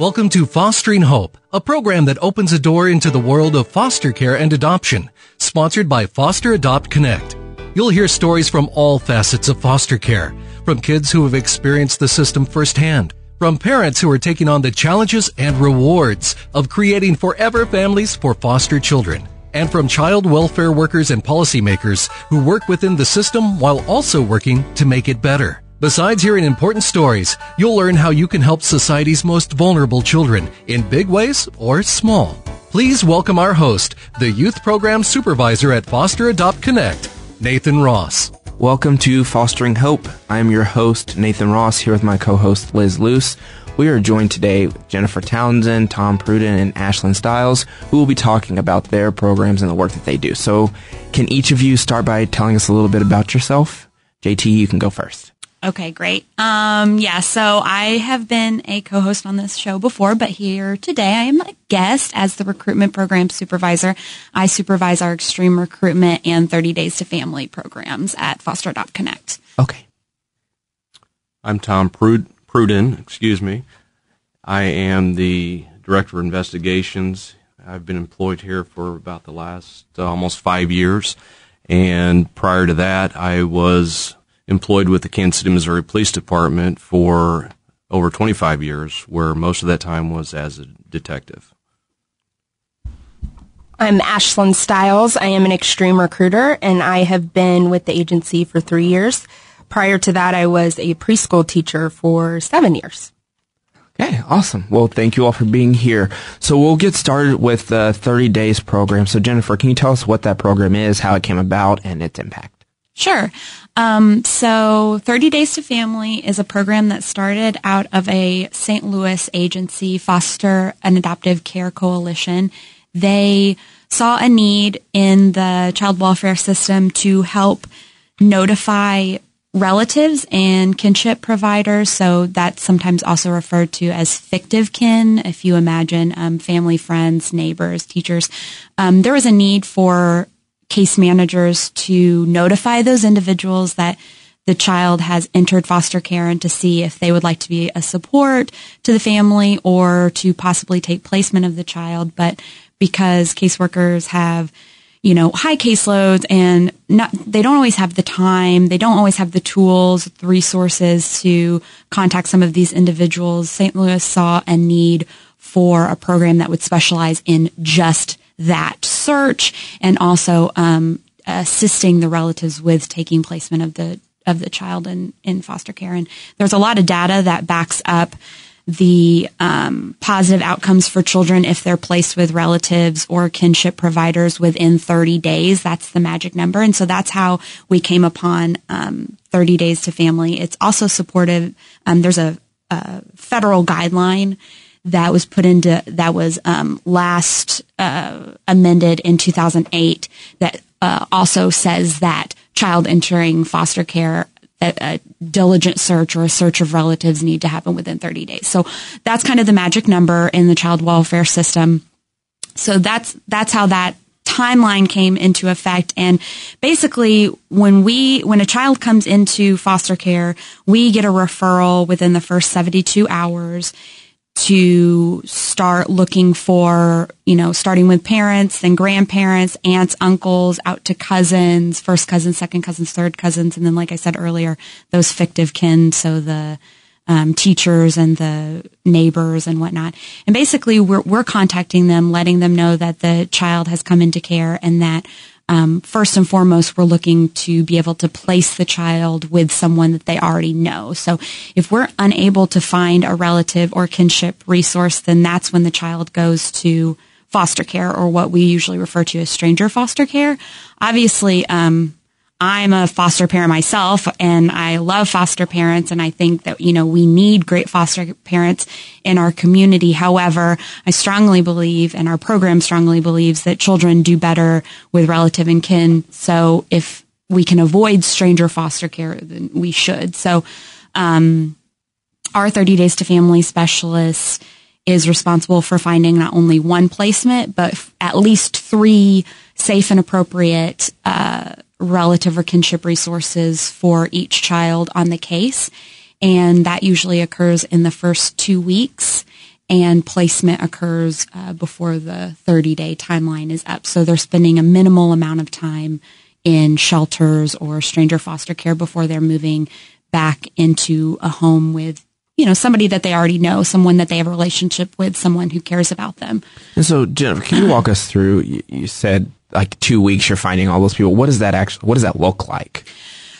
Welcome to Fostering Hope, a program that opens a door into the world of foster care and adoption, sponsored by Foster Adopt Connect. You'll hear stories from all facets of foster care, from kids who have experienced the system firsthand, from parents who are taking on the challenges and rewards of creating forever families for foster children, and from child welfare workers and policymakers who work within the system while also working to make it better. Besides hearing important stories, you'll learn how you can help society's most vulnerable children in big ways or small. Please welcome our host, the Youth Program Supervisor at Foster Adopt Connect, Nathan Ross. Welcome to Fostering Hope. I am your host, Nathan Ross, here with my co-host, Liz Luce. We are joined today with Jennifer Townsend, Tom Pruden, and Ashlyn Stiles, who will be talking about their programs and the work that they do. So, can each of you start by telling us a little bit about yourself? JT, you can go first. Okay, great. Um, yeah, so I have been a co-host on this show before, but here today I am a guest as the recruitment program supervisor. I supervise our extreme recruitment and 30 days to family programs at Foster Adopt Connect. Okay. I'm Tom Pruden, excuse me. I am the director of investigations. I've been employed here for about the last uh, almost five years. And prior to that, I was employed with the Kansas City, Missouri Police Department for over 25 years, where most of that time was as a detective. I'm Ashlyn Stiles. I am an extreme recruiter, and I have been with the agency for three years. Prior to that, I was a preschool teacher for seven years. Okay, awesome. Well, thank you all for being here. So we'll get started with the 30 days program. So Jennifer, can you tell us what that program is, how it came about, and its impact? Sure. Um, so 30 Days to Family is a program that started out of a St. Louis agency, Foster and Adoptive Care Coalition. They saw a need in the child welfare system to help notify relatives and kinship providers. So that's sometimes also referred to as fictive kin. If you imagine um, family, friends, neighbors, teachers, um, there was a need for case managers to notify those individuals that the child has entered foster care and to see if they would like to be a support to the family or to possibly take placement of the child. But because caseworkers have, you know, high caseloads and not, they don't always have the time, they don't always have the tools, the resources to contact some of these individuals. St. Louis saw a need for a program that would specialize in just that search and also um, assisting the relatives with taking placement of the of the child in, in foster care. And there's a lot of data that backs up the um, positive outcomes for children if they're placed with relatives or kinship providers within 30 days. That's the magic number. And so that's how we came upon um, 30 days to family. It's also supportive. Um, there's a, a federal guideline that was put into that was um, last uh, amended in 2008 that uh, also says that child entering foster care a, a, diligent search or a search of relatives need to happen within 30 days. So that's kind of the magic number in the child welfare system. So that's that's how that timeline came into effect and basically when we when a child comes into foster care we get a referral within the first 72 hours to start looking for, you know, starting with parents, then grandparents, aunts, uncles, out to cousins, first cousins, second cousins, third cousins, and then, like I said earlier, those fictive kin, so the um, teachers and the neighbors and whatnot. And basically, we're we're contacting them, letting them know that the child has come into care and that um, first and foremost, we're looking to be able to place the child with someone that they already know. So if we're unable to find a relative or kinship resource, then that's when the child goes to foster care or what we usually refer to as stranger foster care. Obviously, um, I'm a foster parent myself and I love foster parents and I think that, you know, we need great foster parents in our community. However, I strongly believe and our program strongly believes that children do better with relative and kin. So if we can avoid stranger foster care, then we should. So, um, our 30 days to family specialist is responsible for finding not only one placement, but at least three safe and appropriate, uh, relative or kinship resources for each child on the case. And that usually occurs in the first two weeks. and placement occurs uh, before the 30 day timeline is up. So they're spending a minimal amount of time in shelters or stranger foster care before they're moving back into a home with you know somebody that they already know someone that they have a relationship with someone who cares about them and so jennifer can you walk us through you, you said like two weeks you're finding all those people. What does that actually what does that look like?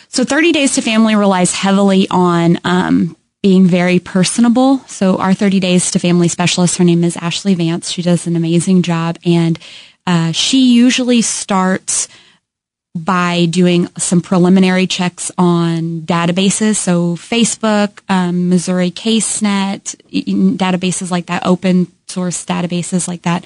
So 30 days to family relies heavily on um, being very personable. So our 30 days to family specialist her name is ashley vance. She does an amazing job. And uh, she usually starts by doing some preliminary checks on databases. So Facebook, um, Missouri CaseNet, databases like that, open source databases like that.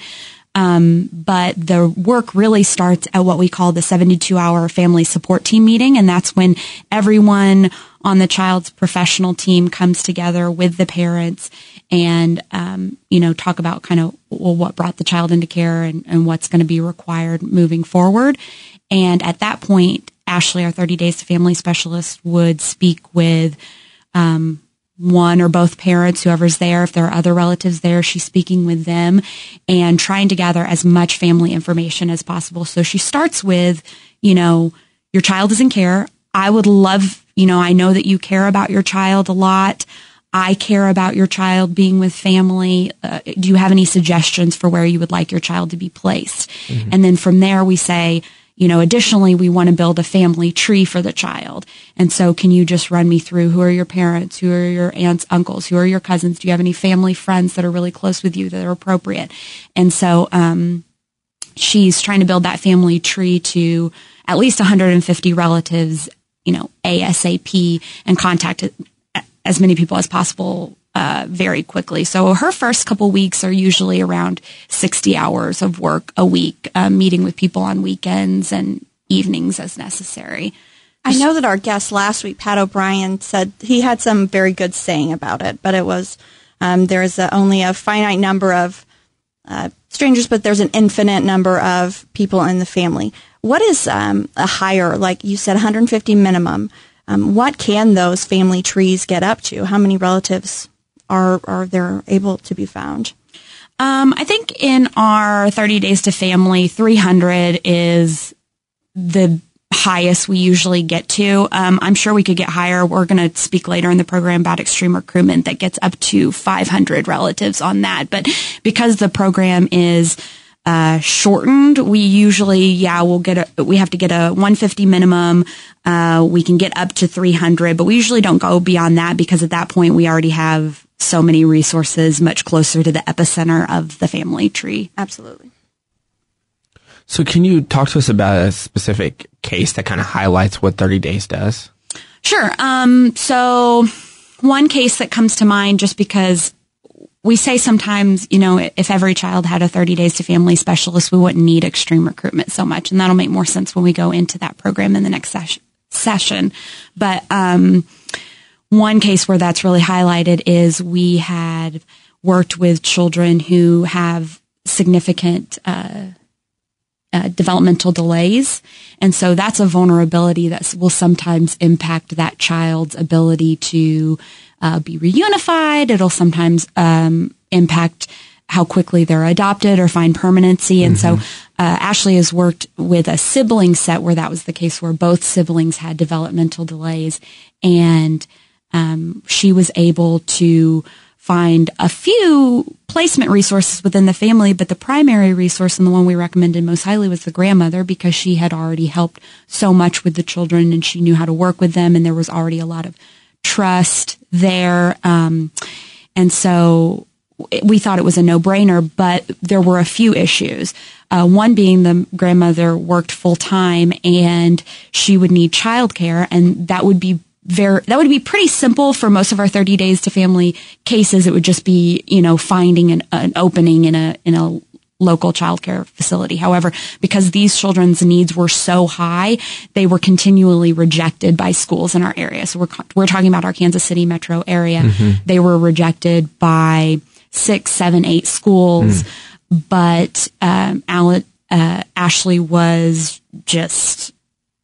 Um, but the work really starts at what we call the 72 hour family support team meeting. And that's when everyone on the child's professional team comes together with the parents and, um, you know, talk about kind of well, what brought the child into care and, and what's going to be required moving forward. And at that point, Ashley, our 30 Days to Family specialist, would speak with um, one or both parents, whoever's there. If there are other relatives there, she's speaking with them and trying to gather as much family information as possible. So she starts with, you know, your child is in care. I would love, you know, I know that you care about your child a lot. I care about your child being with family. Uh, do you have any suggestions for where you would like your child to be placed? Mm-hmm. And then from there, we say, you know, additionally, we want to build a family tree for the child. And so can you just run me through who are your parents? Who are your aunts, uncles? Who are your cousins? Do you have any family friends that are really close with you that are appropriate? And so, um, she's trying to build that family tree to at least 150 relatives, you know, ASAP and contact as many people as possible uh, very quickly. So her first couple weeks are usually around 60 hours of work a week, uh, meeting with people on weekends and evenings as necessary. I know that our guest last week, Pat O'Brien, said he had some very good saying about it, but it was um, there's a, only a finite number of uh, strangers, but there's an infinite number of people in the family. What is um, a higher, like you said, 150 minimum? Um, what can those family trees get up to? How many relatives are are there able to be found? Um, I think in our 30 days to family, 300 is the highest we usually get to. Um, I'm sure we could get higher. We're going to speak later in the program about extreme recruitment that gets up to 500 relatives on that. But because the program is uh, shortened, we usually, yeah, we'll get a, we have to get a 150 minimum. Uh, we can get up to 300, but we usually don't go beyond that because at that point we already have so many resources much closer to the epicenter of the family tree. Absolutely. So, can you talk to us about a specific case that kind of highlights what 30 Days does? Sure. Um, so, one case that comes to mind just because we say sometimes, you know, if every child had a 30 days to family specialist, we wouldn't need extreme recruitment so much. And that'll make more sense when we go into that program in the next ses- session. But, um, one case where that's really highlighted is we had worked with children who have significant uh, uh, developmental delays. And so that's a vulnerability that will sometimes impact that child's ability to uh, be reunified. It'll sometimes um, impact how quickly they're adopted or find permanency. And mm-hmm. so uh, Ashley has worked with a sibling set where that was the case where both siblings had developmental delays. And um, she was able to find a few placement resources within the family, but the primary resource and the one we recommended most highly was the grandmother because she had already helped so much with the children and she knew how to work with them and there was already a lot of trust there. Um, and so we thought it was a no-brainer, but there were a few issues. Uh, one being the grandmother worked full time and she would need childcare, and that would be very, that would be pretty simple for most of our 30 days to family cases. It would just be, you know, finding an, an opening in a, in a local childcare facility. However, because these children's needs were so high, they were continually rejected by schools in our area. So we're, we're talking about our Kansas City metro area. Mm-hmm. They were rejected by six, seven, eight schools. Mm. But, um, Alan, uh, Ashley was just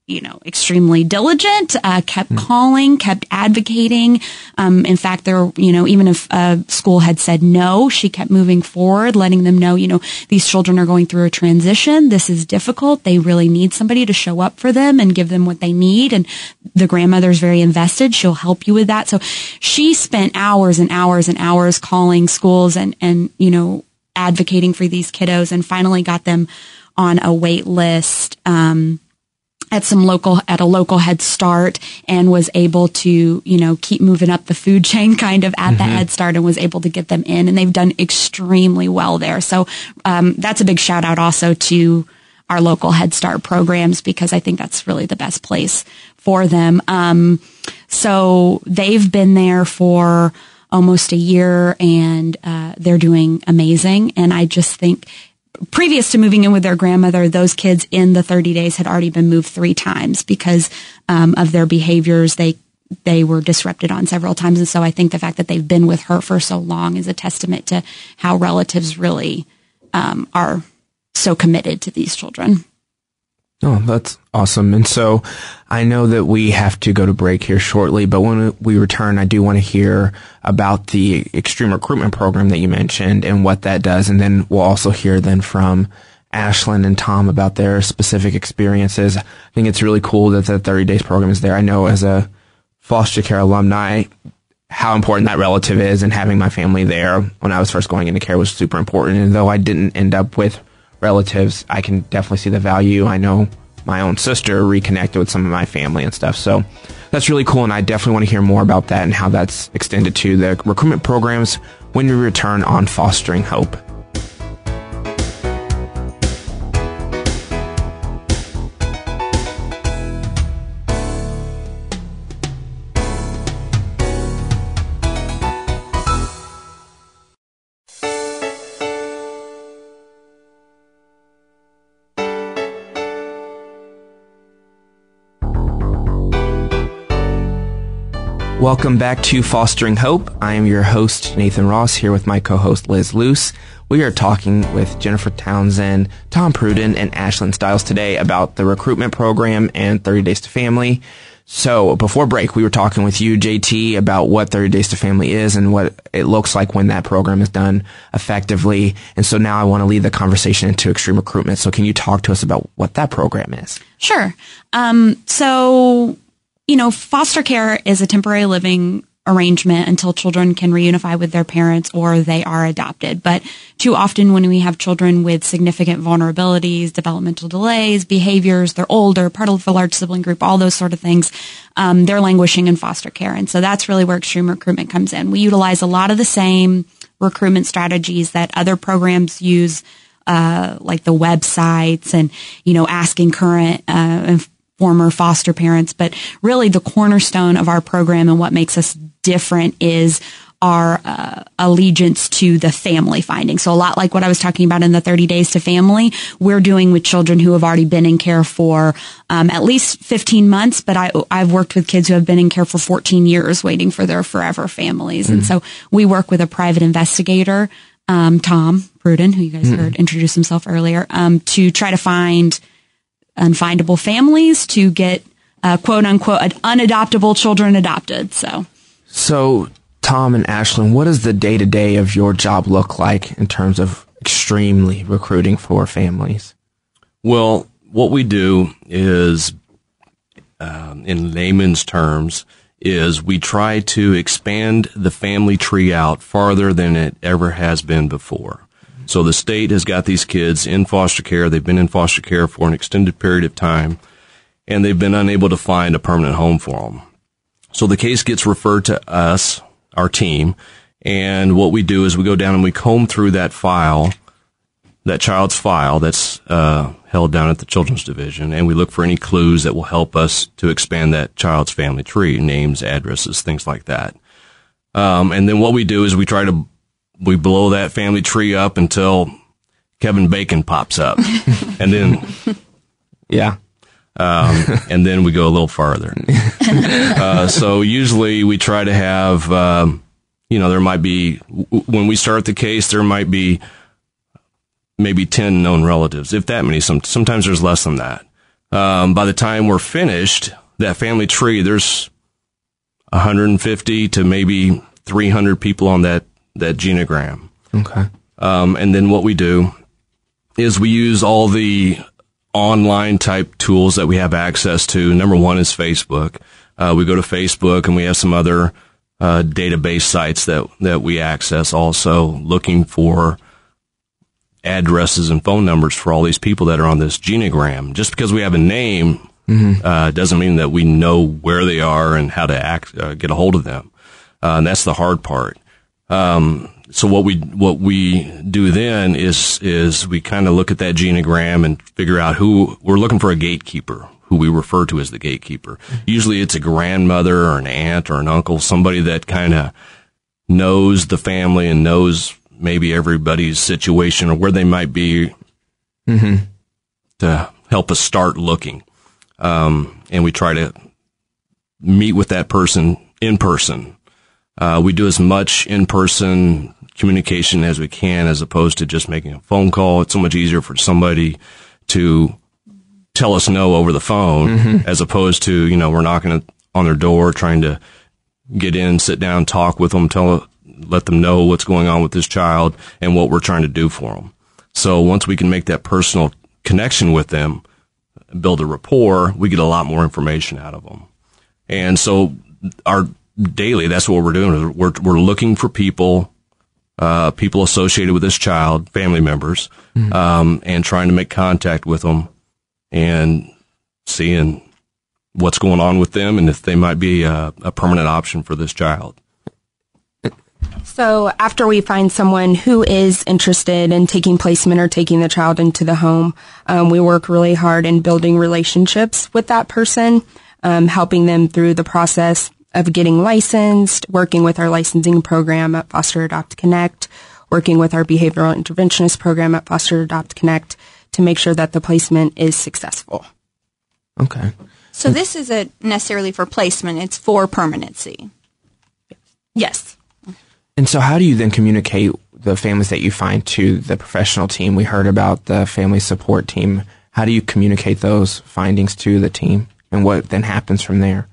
you know, extremely diligent, uh, kept calling, kept advocating. Um, in fact, there, you know, even if a school had said no, she kept moving forward, letting them know, you know, these children are going through a transition. This is difficult. They really need somebody to show up for them and give them what they need. And the grandmother's very invested. She'll help you with that. So she spent hours and hours and hours calling schools and, and, you know, advocating for these kiddos and finally got them on a wait list. Um, at some local at a local head start and was able to you know keep moving up the food chain kind of at mm-hmm. the head start and was able to get them in. And they've done extremely well there. So um, that's a big shout out also to our local head start programs because i think that's really the best place for them. Um, so they've been there for almost a year and uh, they're doing amazing. And i just think previous to moving in with their grandmother, those kids in the 30 days had already been moved three times because um, of their behaviors. They they were disrupted on several times, and so I think the fact that they've been with her for so long is a testament to how relatives really um, are so committed to these children. Oh, that's awesome. And so I know that we have to go to break here shortly, but when we return, I do want to hear about the extreme recruitment program that you mentioned and what that does. And then we'll also hear then from Ashlyn and Tom about their specific experiences. I think it's really cool that the 30 days program is there. I know as a foster care alumni, how important that relative is and having my family there when I was first going into care was super important. And though I didn't end up with relatives, I can definitely see the value. I know my own sister reconnected with some of my family and stuff. So that's really cool. And I definitely want to hear more about that and how that's extended to the recruitment programs when we return on Fostering Hope. Welcome back to Fostering Hope. I am your host, Nathan Ross, here with my co-host, Liz Luce. We are talking with Jennifer Townsend, Tom Pruden, and Ashlyn Stiles today about the recruitment program and 30 Days to Family. So before break, we were talking with you, JT, about what 30 Days to Family is and what it looks like when that program is done effectively. And so now I want to lead the conversation into extreme recruitment. So can you talk to us about what that program is? Sure. Um, so you know, foster care is a temporary living arrangement until children can reunify with their parents or they are adopted. But too often when we have children with significant vulnerabilities, developmental delays, behaviors, they're older, part of a large sibling group, all those sort of things, um, they're languishing in foster care. And so that's really where extreme recruitment comes in. We utilize a lot of the same recruitment strategies that other programs use uh, like the websites and you know asking current uh, former foster parents, but really the cornerstone of our program and what makes us different is our uh, allegiance to the family finding. So a lot like what I was talking about in the 30 days to family, we're doing with children who have already been in care for um, at least 15 months, but I, I've worked with kids who have been in care for 14 years waiting for their forever families. Mm-hmm. And so we work with a private investigator, um, Tom Pruden, who you guys mm-hmm. heard introduce himself earlier, um, to try to find unfindable families to get uh, quote unquote unadoptable children adopted. So, so Tom and Ashlyn, what does the day to day of your job look like in terms of extremely recruiting for families? Well, what we do is, um, in layman's terms, is we try to expand the family tree out farther than it ever has been before. So the state has got these kids in foster care. They've been in foster care for an extended period of time and they've been unable to find a permanent home for them. So the case gets referred to us, our team, and what we do is we go down and we comb through that file, that child's file that's uh, held down at the children's division, and we look for any clues that will help us to expand that child's family tree, names, addresses, things like that. Um, and then what we do is we try to we blow that family tree up until Kevin Bacon pops up, and then yeah. Um, and then we go a little farther. Uh, so usually we try to have, um, you know, there might be, when we start the case, there might be maybe 10 known relatives, if that many. Some, sometimes there's less than that. Um, by the time we're finished, that family tree, there's 150 to maybe 300 people on that, that genogram. Okay. Um, and then what we do is we use all the online type tools that we have access to. Number one is Facebook. Uh, we go to Facebook and we have some other uh, database sites that that we access. Also, looking for addresses and phone numbers for all these people that are on this genogram. Just because we have a name uh, doesn't mean that we know where they are and how to act, uh, get a hold of them. Uh, and that's the hard part. Um, so what we what we do then is is we kind of look at that genogram and figure out who we're looking for a gatekeeper who we refer to as the gatekeeper. Usually it's a grandmother or an aunt or an uncle, somebody that kind of knows the family and knows maybe everybody's situation or where they might be to help us start looking. Um, and we try to meet with that person in person. Uh, we do as much in person communication as we can as opposed to just making a phone call. It's so much easier for somebody to tell us no over the phone as opposed to, you know, we're knocking on their door trying to get in, sit down, talk with them, tell, let them know what's going on with this child and what we're trying to do for them. So once we can make that personal connection with them, build a rapport, we get a lot more information out of them. And so our daily, that's what we're doing. We're, we're looking for people, uh, people associated with this child, family members, um, and trying to make contact with them and seeing what's going on with them and if they might be a, a permanent option for this child. So after we find someone who is interested in taking placement or taking the child into the home, um, we work really hard in building relationships with that person, um, helping them through the process of getting licensed, working with our licensing program at Foster Adopt Connect, working with our behavioral interventionist program at Foster Adopt Connect to make sure that the placement is successful. Okay. So this isn't necessarily for placement; it's for permanency. Yes. And so, how do you then communicate the families that you find to the professional team? We heard about the family support team. How do you communicate those findings to the team, and what then happens from there?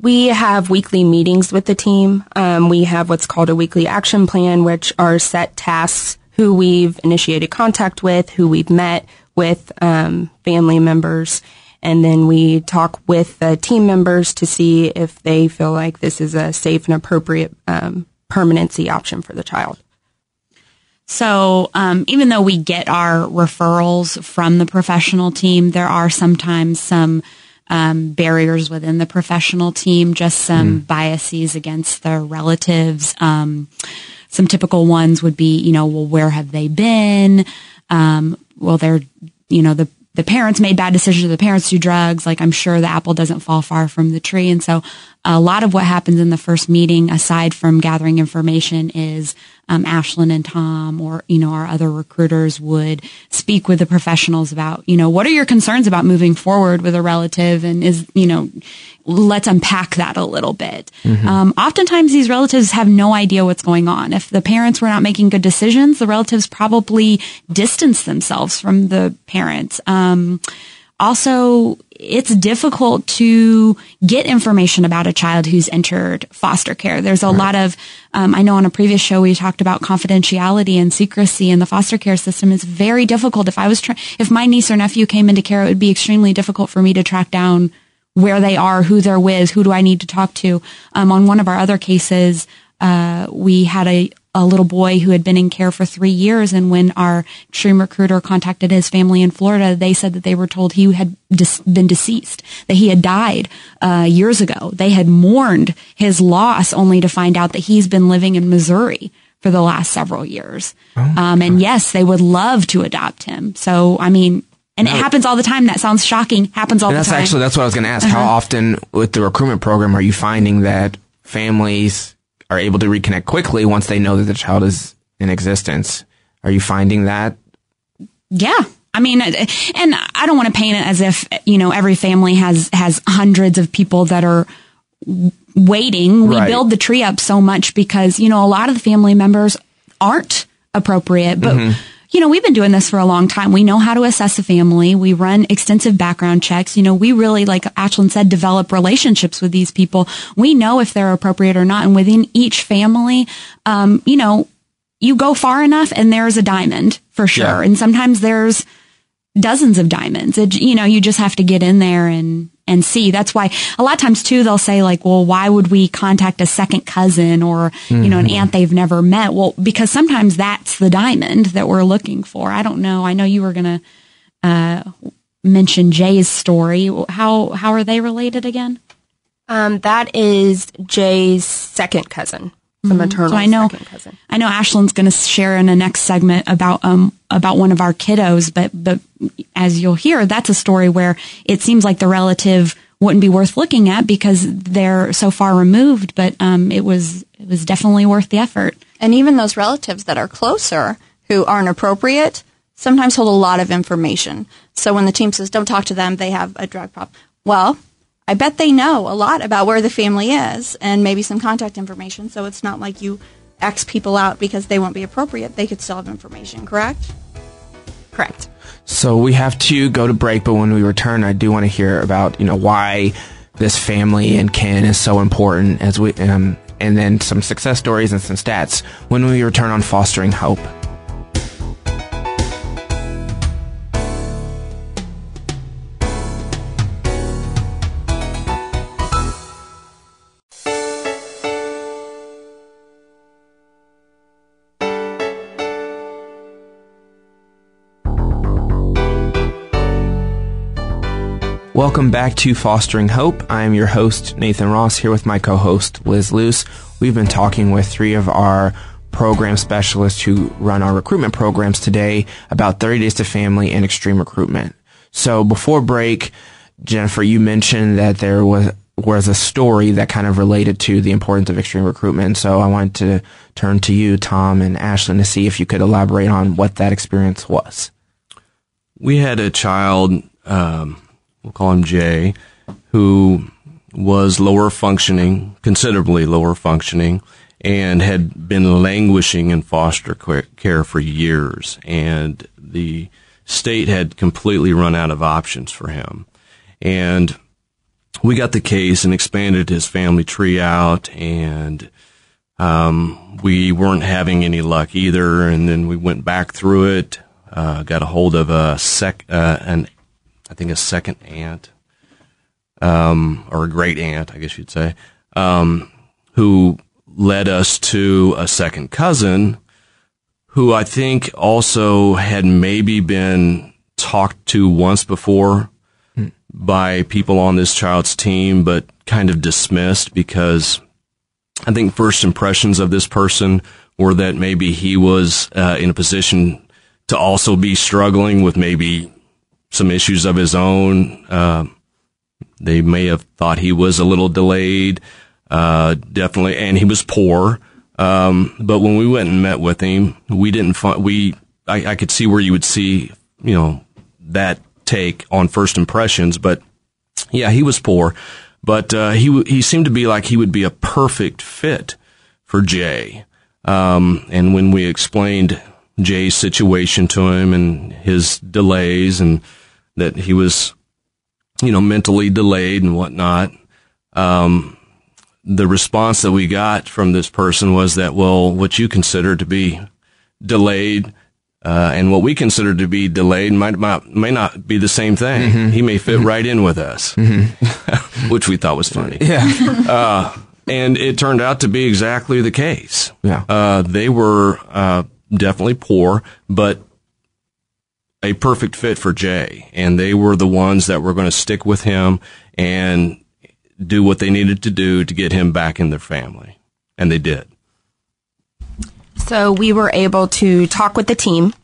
We have weekly meetings with the team. Um, we have what's called a weekly action plan, which are set tasks, who we've initiated contact with, who we've met with, um, family members. And then we talk with the team members to see if they feel like this is a safe and appropriate um, permanency option for the child. So um, even though we get our referrals from the professional team, there are sometimes some um, barriers within the professional team, just some biases against the relatives. Um, some typical ones would be, you know, well, where have they been? Um, well, they're, you know, the the parents made bad decisions. The parents do drugs. Like I'm sure the apple doesn't fall far from the tree. And so a lot of what happens in the first meeting, aside from gathering information, is um, Ashlyn and Tom or, you know, our other recruiters would speak with the professionals about, you know, what are your concerns about moving forward with a relative? And is, you know, let's unpack that a little bit. Um, oftentimes these relatives have no idea what's going on. If the parents were not making good decisions, the relatives probably distance themselves from the parents. Um, also, it's difficult to get information about a child who's entered foster care. There's a lot of, um, I know on a previous show we talked about confidentiality and secrecy in the foster care system. It's very difficult. If I was trying, if my niece or nephew came into care, it would be extremely difficult for me to track down where they are, who they're with, who do I need to talk to. Um, on one of our other cases, uh, we had a, a little boy who had been in care for three years. And when our extreme recruiter contacted his family in Florida, they said that they were told he had dis- been deceased, that he had died uh, years ago. They had mourned his loss only to find out that he's been living in Missouri for the last several years. um, and yes, they would love to adopt him. So, I mean, and it happens all the time. That sounds shocking. Happens all And the time. Uh-huh. actually that's what I was going to ask. How often with the recruitment program are you finding that families are able to reconnect quickly once they know that the child is in existence? Are you finding that? Yeah. I mean, uh, and I don't want to paint it as if, you know, every family has, has hundreds of people that are waiting. We Right. build the tree up so much because, you know, a lot of the family members aren't appropriate, but mm-hmm. You know, we've been doing this for a long time. We know how to assess a family. We run extensive background checks. You know, we really, like Ashlyn said, develop relationships with these people. We know if they're appropriate or not. And within each family, um, you know, you go far enough and there's a diamond for sure. Yeah. And sometimes there's dozens of diamonds. It, you know, you just have to get in there and, and see. That's why a lot of times too, they'll say like, well, why would we contact a second cousin or, you know, an aunt they've never met? Well, because sometimes that's the diamond that we're looking for. I don't know. I know you were going to, uh, mention Jay's story. How, how are they related again? Um, that is Jay's second cousin, the maternal So I know, second cousin. I know Ashlyn's going to share in the next segment about um about one of our kiddos, but but as you'll hear, that's a story where it seems like the relative wouldn't be worth looking at because they're so far removed. But um, it was it was definitely worth the effort. And even those relatives that are closer who aren't appropriate sometimes hold a lot of information. So when the team says, don't talk to them, they have a drug problem. Well, I bet they know a lot about where the family is and maybe some contact information. So it's not like you X people out because they won't be appropriate. They could still have information, correct? Correct. So we have to go to break, but when we return, I do want to hear about you know why this family and kin is so important as we um, and then some success stories and some stats when we return on fostering hope. Welcome back to Fostering Hope. I am your host, Nathan Ross, here with my co host, Liz Luce. We've been talking with three of our program specialists who run our recruitment programs today about 30 Days to Family and Extreme Recruitment. So before break, Jennifer, you mentioned that there was was a story that kind of related to the importance of extreme recruitment. So I wanted to turn to you, Tom and Ashlyn, to see if you could elaborate on what that experience was. we had a child, um, we'll call him Jay, who was lower functioning, considerably lower functioning, and had been languishing in foster care for years. And the state had completely run out of options for him. And we got the case and expanded his family tree out and um, we weren't having any luck either. And then we went back through it, uh, got a hold of a sec, uh, an, I think a second aunt, um, or a great aunt, I guess you'd say, um, who led us to a second cousin who I think also had maybe been talked to once before by people on this child's team, but kind of dismissed because I think first impressions of this person were that maybe he was uh, in a position to also be struggling with maybe some issues of his own. Uh, they may have thought he was a little delayed, uh, definitely, and he was poor. Um, but when we went and met with him, we didn't find we. I, I could see where you would see, you know, that take on first impressions. But yeah, he was poor, but uh, he he seemed to be like he would be a perfect fit for Jay. Um, and when we explained Jay's situation to him and his delays and that he was, you know, mentally delayed and whatnot, um, the response that we got from this person was that, well, what you consider to be delayed uh, and what we consider to be delayed might, might may not be the same thing. He may fit right in with us, which we thought was funny. Yeah. And it turned out to be exactly the case. Yeah. Uh, they were uh, definitely poor, but a perfect fit for Jay. And they were the ones that were going to stick with him and do what they needed to do to get him back in their family. And they did. So we were able to talk with the team,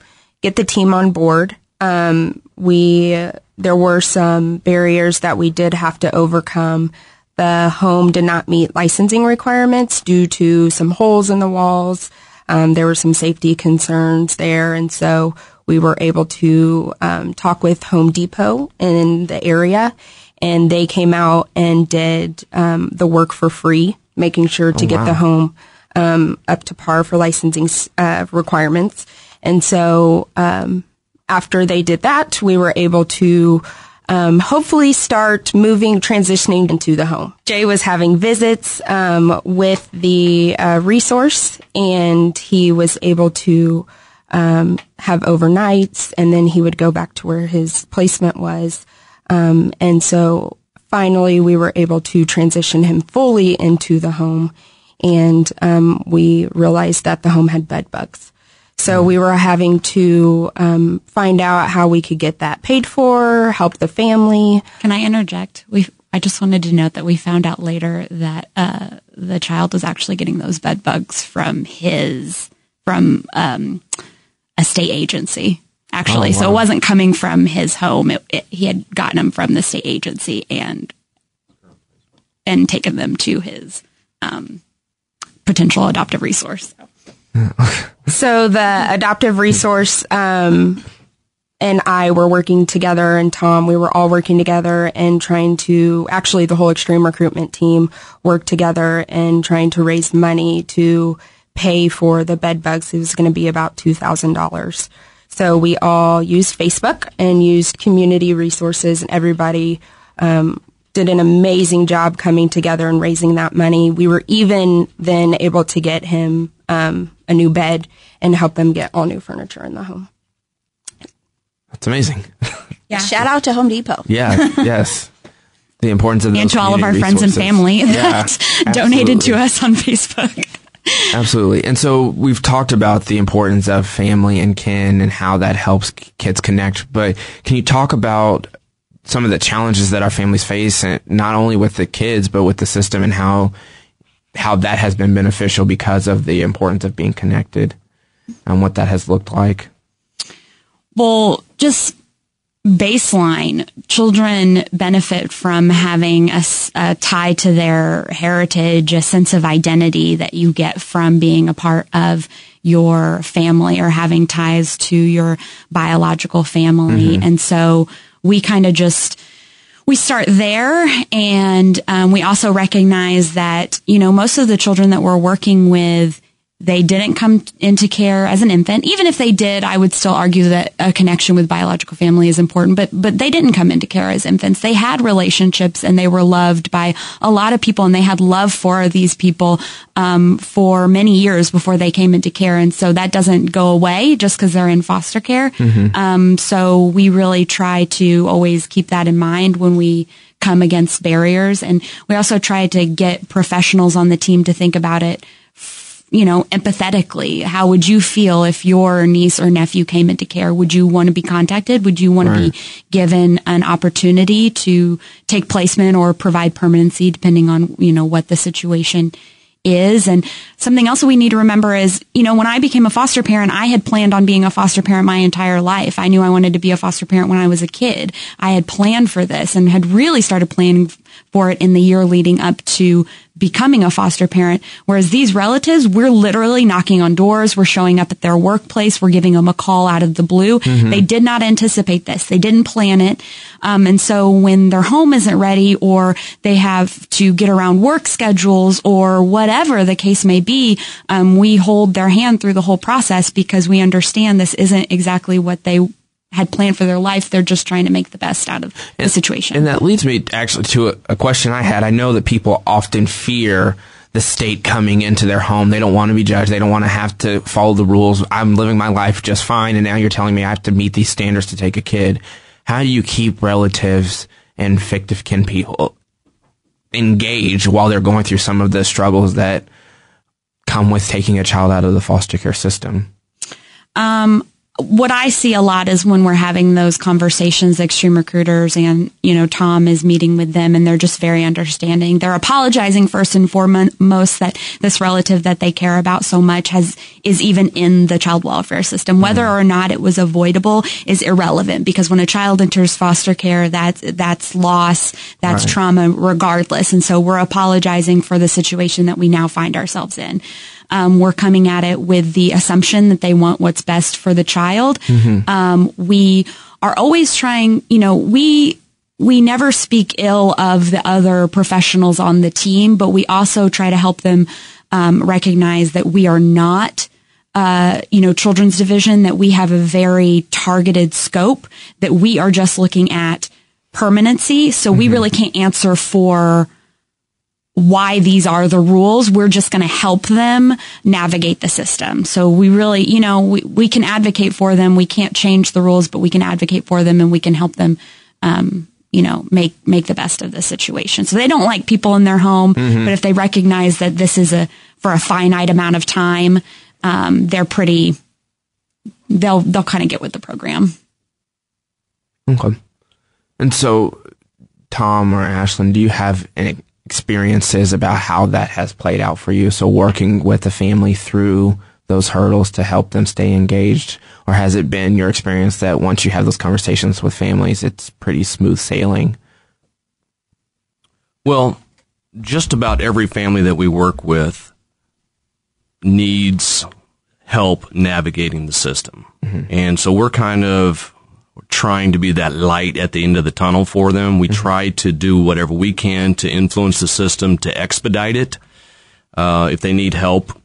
get the team on board. Um, we there were some barriers that we did have to overcome. The home did not meet licensing requirements due to some holes in the walls. Um, there were some safety concerns there, and so we were able to um, talk with Home Depot in the area, and they came out and did um, the work for free, making sure to get the home um, up to par for licensing uh, requirements. And so, um, after they did that, we were able to um, hopefully start moving, transitioning into the home. Jay was having visits um, with the uh, resource, and he was able to um, have overnights, and then he would go back to where his placement was. Um, and so finally, we were able to transition him fully into the home, and um, we realized that the home had bed bugs. So we were having to um, find out how we could get that paid for, help the family. Can I interject? We I just wanted to note that we found out later that uh, the child was actually getting those bed bugs from his from um, a state agency. Actually, Oh, so it wasn't coming from his home. It, it, he had gotten them from the state agency and and taken them to his um, potential adoptive resource. So the adoptive resource um, and I were working together, and Tom, we were all working together and trying to actually the whole extreme recruitment team worked together and trying to raise money to pay for the bed bugs. It was going to be about two thousand dollars. So we all used Facebook and used community resources, and everybody um, did an amazing job coming together and raising that money. We were even then able to get him um, a new bed and help them get all new furniture in the home. That's amazing. Yeah. Shout out to Home Depot. Yeah. yes. The importance of and those to all of our community friends and resources. family Yeah, that donated to us on Facebook. Absolutely. And so we've talked about the importance of family and kin and how that helps kids connect. But can you talk about some of the challenges that our families face, and not only with the kids, but with the system and how, how that has been beneficial because of the importance of being connected and what that has looked like? Well, just baseline, children benefit from having a tie to their heritage, a sense of identity that you get from being a part of your family or having ties to your biological family. And so we kind of just, we start there and um, we also recognize that you know most of the children that we're working with they didn't come into care as an infant. Even if they did i would still argue that a connection with biological family is important but but they didn't come into care as infants. They had relationships and they were loved by a lot of people and they had love for these people um, for many years before they came into care. And so that doesn't go away just because they're in foster care. Um, so we really try to always keep that in mind when we come against barriers. And we also try to get professionals on the team to think about it, you know, empathetically. How would you feel if your niece or nephew came into care? Would you want to be contacted? Would you want to be given an opportunity to take placement or provide permanency depending on, you know, what the situation is. And something else that we need to remember is, you know, when I became a foster parent, I had planned on being a foster parent my entire life. I knew I wanted to be a foster parent when I was a kid. I had planned for this and had really started planning for it in the year leading up to becoming a foster parent. Whereas these relatives, we're literally knocking on doors. We're showing up at their workplace. We're giving them a call out of the blue. They did not anticipate this. They didn't plan it. Um, and so when their home isn't ready or they have to get around work schedules or whatever the case may be, um, we hold their hand through the whole process because we understand this isn't exactly what they had planned for their life. They're just trying to make the best out of the situation. And that leads me actually to a, a question I had. I know that people often fear the state coming into their home. They don't want to be judged. They don't want to have to follow the rules. I'm living my life just fine, and now you're telling me I have to meet these standards to take a kid. How do you keep relatives and fictive kin people engaged while they're going through some of the struggles that come with taking a child out of the foster care system? Um, what I see a lot is when we're having those conversations, extreme recruiters and, you know, Tom is meeting with them and they're just very understanding. They're apologizing first and foremost that this relative that they care about so much has, is even in the child welfare system. Whether mm-hmm. or not it was avoidable is irrelevant because when a child enters foster care, that's, that's loss, that's Right. trauma regardless. And so we're apologizing for the situation that we now find ourselves in. Um, we're coming at it with the assumption that they want what's best for the child. Um, we are always trying, you know, we, we never speak ill of the other professionals on the team, but we also try to help them, um, recognize that we are not, uh, you know, children's division that we have a very targeted scope that we are just looking at permanency. So we really can't answer for why these are the rules. We're just going to help them navigate the system. So we really, you know, we, we can advocate for them. We can't change the rules, but we can advocate for them and we can help them, um, you know, make, make the best of the situation. So they don't like people in their home, but if they recognize that this is a, for a finite amount of time, um, they're pretty, they'll, they'll kind of get with the program. Okay. And so, Tom or Ashlyn, do you have any experiences about how that has played out for you? So, working with the family through those hurdles to help them stay engaged? Or has it been your experience that once you have those conversations with families, it's pretty smooth sailing? Well, just about every family that we work with needs help navigating the system. Mm-hmm. And so we're kind of trying to be that light at the end of the tunnel for them. We try to do whatever we can to influence the system to expedite it. Uh, if they need help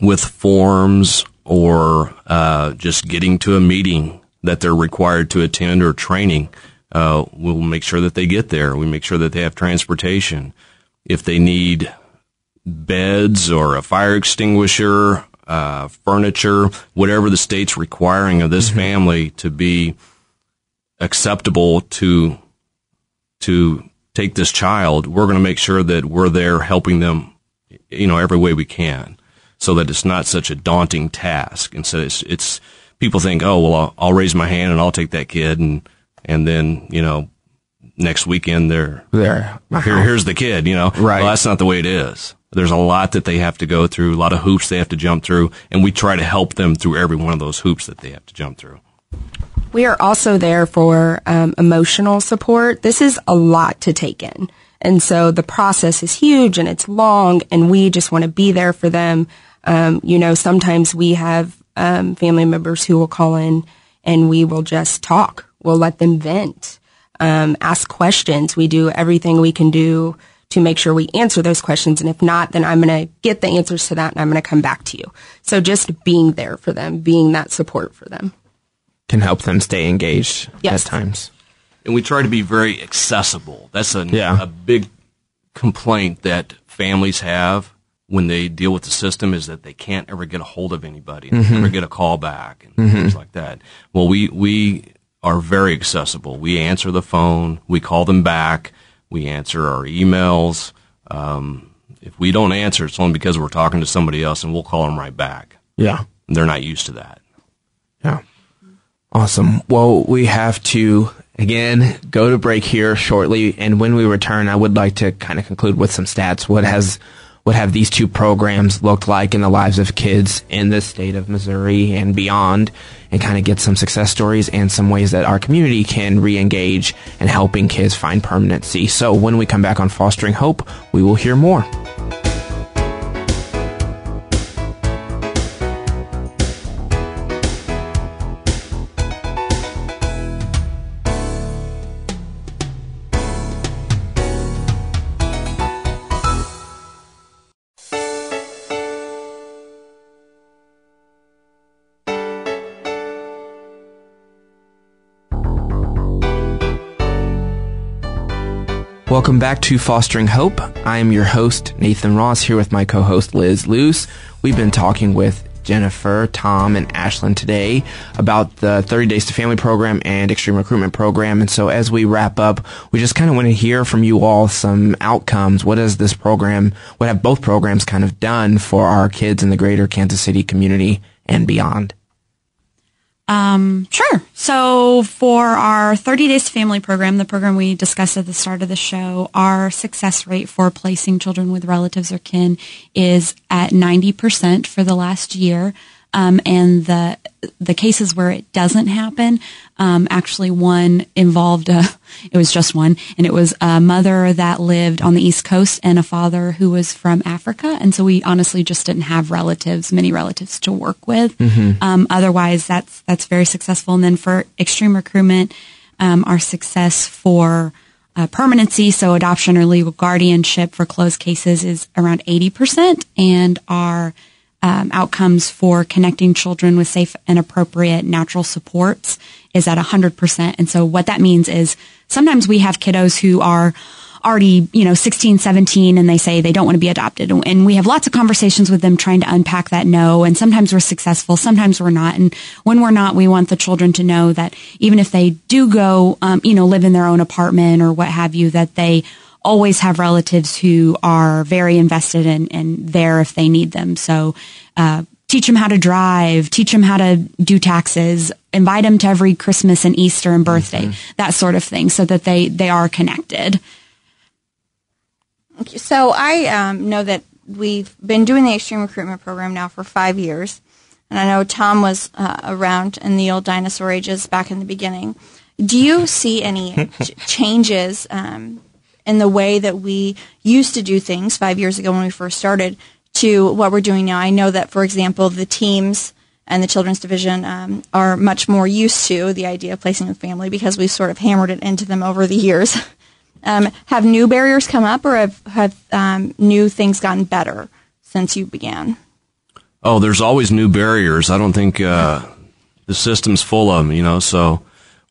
with forms or uh, just getting to a meeting that they're required to attend or training, uh, we'll make sure that they get there. We make sure that they have transportation. If they need beds or a fire extinguisher, uh, furniture, whatever the state's requiring of this family to be acceptable to to take this child, we're going to make sure that we're there helping them, you know, every way we can, so that it's not such a daunting task. And so it's it's people think, oh well, I'll, I'll raise my hand and I'll take that kid, and and then you know, next weekend they're There. here, here's the kid, you know. Right. Well, that's not the way it is. There's a lot that they have to go through, a lot of hoops they have to jump through, and we try to help them through every one of those hoops that they have to jump through. We are also there for um, emotional support. This is a lot to take in. And so the process is huge and it's long and we just want to be there for them. Um, you know, sometimes we have um, family members who will call in and we will just talk. We'll let them vent, um, ask questions. We do everything we can do to make sure we answer those questions. And if not, then I'm going to get the answers to that and I'm going to come back to you. So just being there for them, being that support for them. Can help them stay engaged Yes. at times. and we try to be very accessible. That's a, Yeah. a big complaint that families have when they deal with the system is that they can't ever get a hold of anybody, they never get a call back and things like that. Well, we we are very accessible. We answer the phone, we call them back, we answer our emails. Um, if we don't answer, it's only because we're talking to somebody else, and we'll call them right back. Yeah. They're not used to that. Yeah. Awesome. Well, we have to again go to break here shortly, and when we return, I would like to kind of conclude with some stats. What has what have these two programs looked like in the lives of kids in the state of Missouri and beyond, and kind of get some success stories and some ways that our community can re-engage in helping kids find permanency. So when we come back on Fostering Hope, we will hear more. Welcome back to Fostering Hope. I am your host, Nathan Ross, here with my co-host, Liz Luce. We've been talking with Jennifer, Tom, and Ashlyn today about the 30 Days to Family program and Extreme Recruitment program. And so as we wrap up, we just kind of want to hear from you all some outcomes. What has this program, what have both programs kind of done for our kids in the greater Kansas City community and beyond? Um, sure. So for our 30 Days to Family program, the program we discussed at the start of the show, our success rate for placing children with relatives or kin is at 90% for the last year. Um, and the the cases where it doesn't happen, um, actually one involved a, it was just one, and it was a mother that lived on the East Coast and a father who was from Africa, and so we honestly just didn't have relatives, many relatives to work with. Um, otherwise, that's that's very successful. And then for extreme recruitment, um, our success for uh, permanency, so adoption or legal guardianship for closed cases is around 80%, and our um, outcomes for connecting children with safe and appropriate natural supports is at 100%. And so what that means is sometimes we have kiddos who are already, you know, 16, 17 and they say they don't want to be adopted. And we have lots of conversations with them trying to unpack that no. And sometimes we're successful, sometimes we're not. And when we're not, we want the children to know that even if they do go, um, you know, live in their own apartment or what have you, that they always have relatives who are very invested in, and there if they need them. So, uh, teach them how to drive, teach them how to do taxes, invite them to every Christmas and Easter and birthday, mm-hmm. that sort of thing, so that they, they are connected. So I um, know that we've been doing the extreme recruitment program now for five years, and I know Tom was uh, around in the old dinosaur ages back in the beginning. Do you see any ch- changes um, in the way that we used to do things five years ago when we first started to what we're doing now? I know that, for example, the teams and the children's division um, are much more used to the idea of placing with family because we've sort of hammered it into them over the years. Um, have new barriers come up, or have have um, new things gotten better since you began? Oh, there's always new barriers. I don't think uh, the system's full of them. You know, so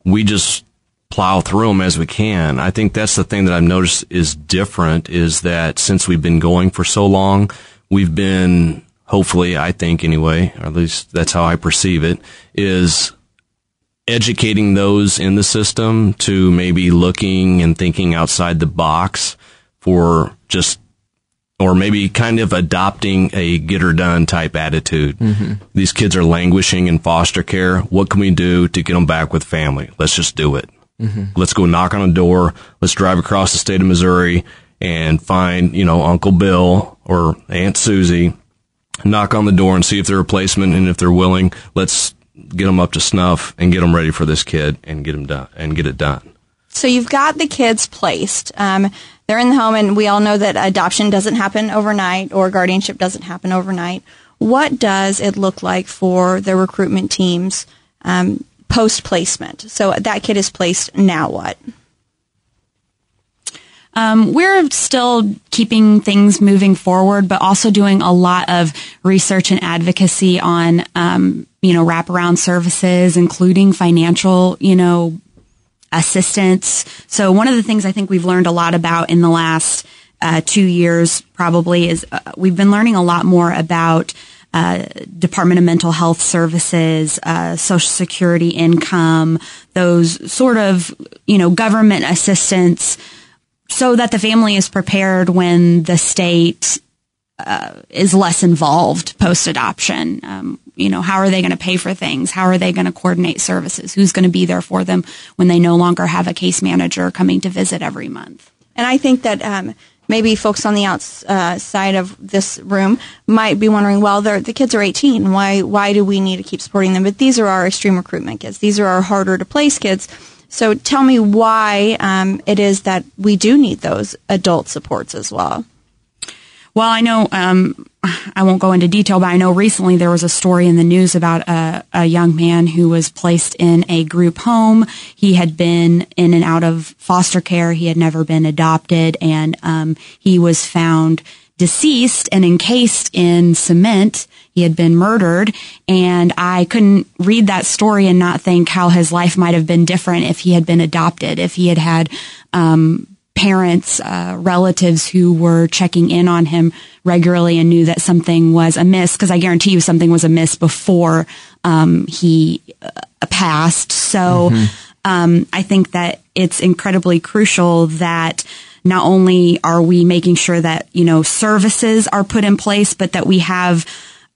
we just plow through them as we can. I think that's the thing that I've noticed is different is that since we've been going for so long, we've been hopefully, I think anyway, or at least that's how I perceive it, is educating those in the system to maybe looking and thinking outside the box for just or maybe kind of adopting a get her done type attitude. Mm-hmm. These kids are languishing in foster care. What can we do to get them back with family? Let's just do it. Mm-hmm. Let's go knock on a door. Let's drive across the state of Missouri and find, you know, Uncle Bill or Aunt Susie, knock on the door and see if they're a placement and if they're willing, let's get them up to snuff and get them ready for this kid and get them done and get it done. So you've got the kids placed. Um, they're in the home, and we all know that adoption doesn't happen overnight or guardianship doesn't happen overnight. What does it look like for the recruitment teams um, post placement? So that kid is placed. Now what? Um, we're still keeping things moving forward, but also doing a lot of research and advocacy on, um, you know, wraparound services, including financial, you know, assistance. So one of the things I think we've learned a lot about in the last uh, two years probably is uh, we've been learning a lot more about uh, Department of Mental Health Services, uh, Social Security income, those sort of you know government assistance so that the family is prepared when the state uh, is less involved post adoption. Um, you know, how are they going to pay for things? How are they going to coordinate services? Who's going to be there for them when they no longer have a case manager coming to visit every month? And I think that um, maybe folks on the outside of this room might be wondering, well, the kids are 18. Why why do we need to keep supporting them? But these are our extreme recruitment kids. These are our harder to place kids. So tell me why um, it is that we do need those adult supports as well. Well, I know um, I won't go into detail, but I know recently there was a story in the news about a, a, young man who was placed in a group home. He had been in and out of foster care. He had never been adopted, and um, he was found deceased and encased in cement he had been murdered. And I couldn't read that story and not think how his life might have been different if he had been adopted, if he had had, um, parents, uh, relatives who were checking in on him regularly and knew that something was amiss. Because I guarantee you something was amiss before um, he uh, passed. So mm-hmm. um, I think that it's incredibly crucial that not only are we making sure that you know services are put in place, but that we have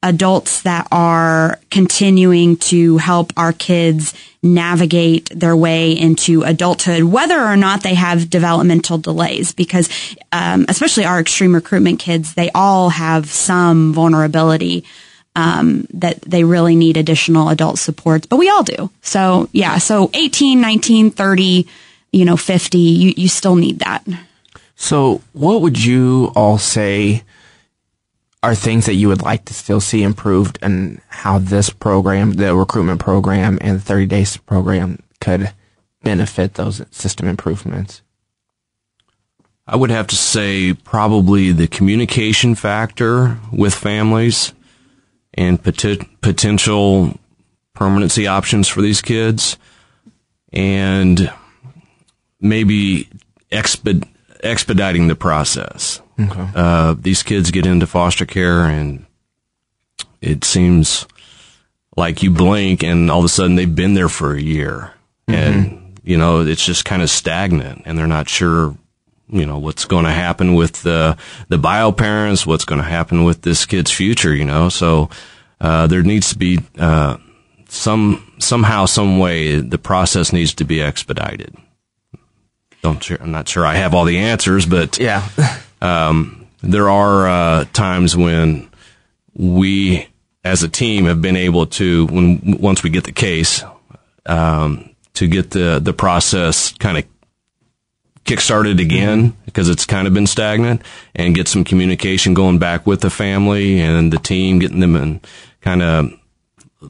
adults that are continuing to help our kids navigate their way into adulthood, whether or not they have developmental delays, because um, especially our extreme recruitment kids, they all have some vulnerability. Um, that they really need additional adult supports, but we all do. So yeah, so 18, 19, 30, you know, 50, you, you still need that. So what would you all say are things that you would like to still see improved and how this program, the recruitment program and the 30 days program could benefit those system improvements? I would have to say probably the communication factor with families. and poten- potential permanency options for these kids, and maybe exped- expediting the process. Okay. Uh, these kids get into foster care, and it seems like you blink, and all of a sudden they've been there for a year, and you know it's just kind of stagnant, and they're not sure you know what's going to happen with the the bio parents, what's going to happen with this kid's future. You know, so uh, there needs to be uh, some somehow, some way, the process needs to be expedited. Don't sure, I'm not sure I have all the answers, but Yeah. um, there are uh, times when we, as a team, have been able to, when once we get the case, um, to get the the process kind of kickstarted again because it's kind of been stagnant, and get some communication going back with the family and the team, getting them and kind of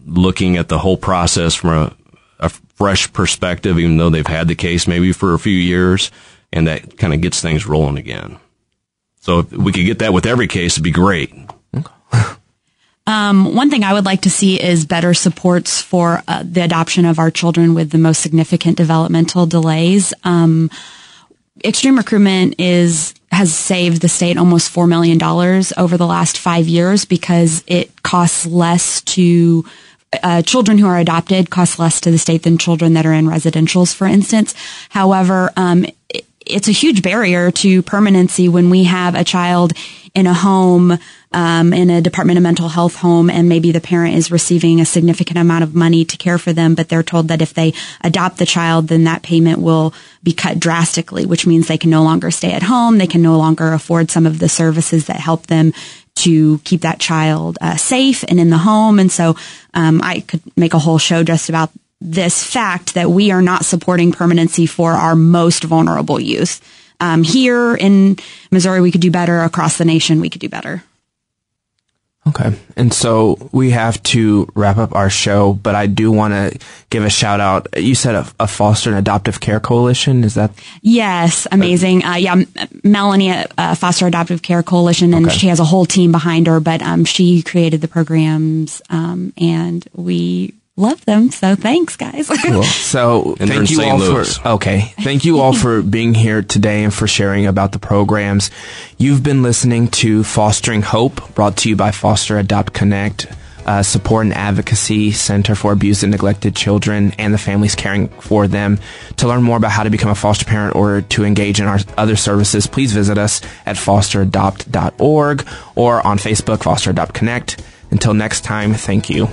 looking at the whole process from a, a fresh perspective, even though they've had the case maybe for a few years, and that kind of gets things rolling again. So if we could get that with every case, it'd be great. Um, one thing I would like to see is better supports for uh, the adoption of our children with the most significant developmental delays. Um, extreme recruitment is has saved the state almost four million dollars over the last five years because it costs less to uh, children who are adopted cost less to the state than children that are in residentials, for instance. However, um, it, it's a huge barrier to permanency when we have a child in a home, um, in a Department of Mental Health home, and maybe the parent is receiving a significant amount of money to care for them, but they're told that if they adopt the child, then that payment will be cut drastically, which means they can no longer stay at home. They can no longer afford some of the services that help them to keep that child uh, safe and in the home. And so um, I could make a whole show just about this fact that we are not supporting permanency for our most vulnerable youth. Um, here in Missouri, we could do better. Across the nation, we could do better. Okay. And so we have to wrap up our show, but I do want to give a shout out. You said a, a foster and adoptive care coalition. Is that? Yes, amazing. Uh, yeah, Melanie at uh, Foster Adoptive Care Coalition, and Okay. she has a whole team behind her. But um, she created the programs, um, and we love them. So thanks, guys. Cool. So And thank you St. all Louis. for okay. Thank you all for being here today and for sharing about the programs. You've been listening to Fostering Hope, brought to you by Foster Adopt Connect, uh, Support and Advocacy Center for Abused and Neglected Children, and the families caring for them. To learn more about how to become a foster parent or to engage in our other services, please visit us at fosteradopt.org or on Facebook, Foster Adopt Connect. Until next time, thank you.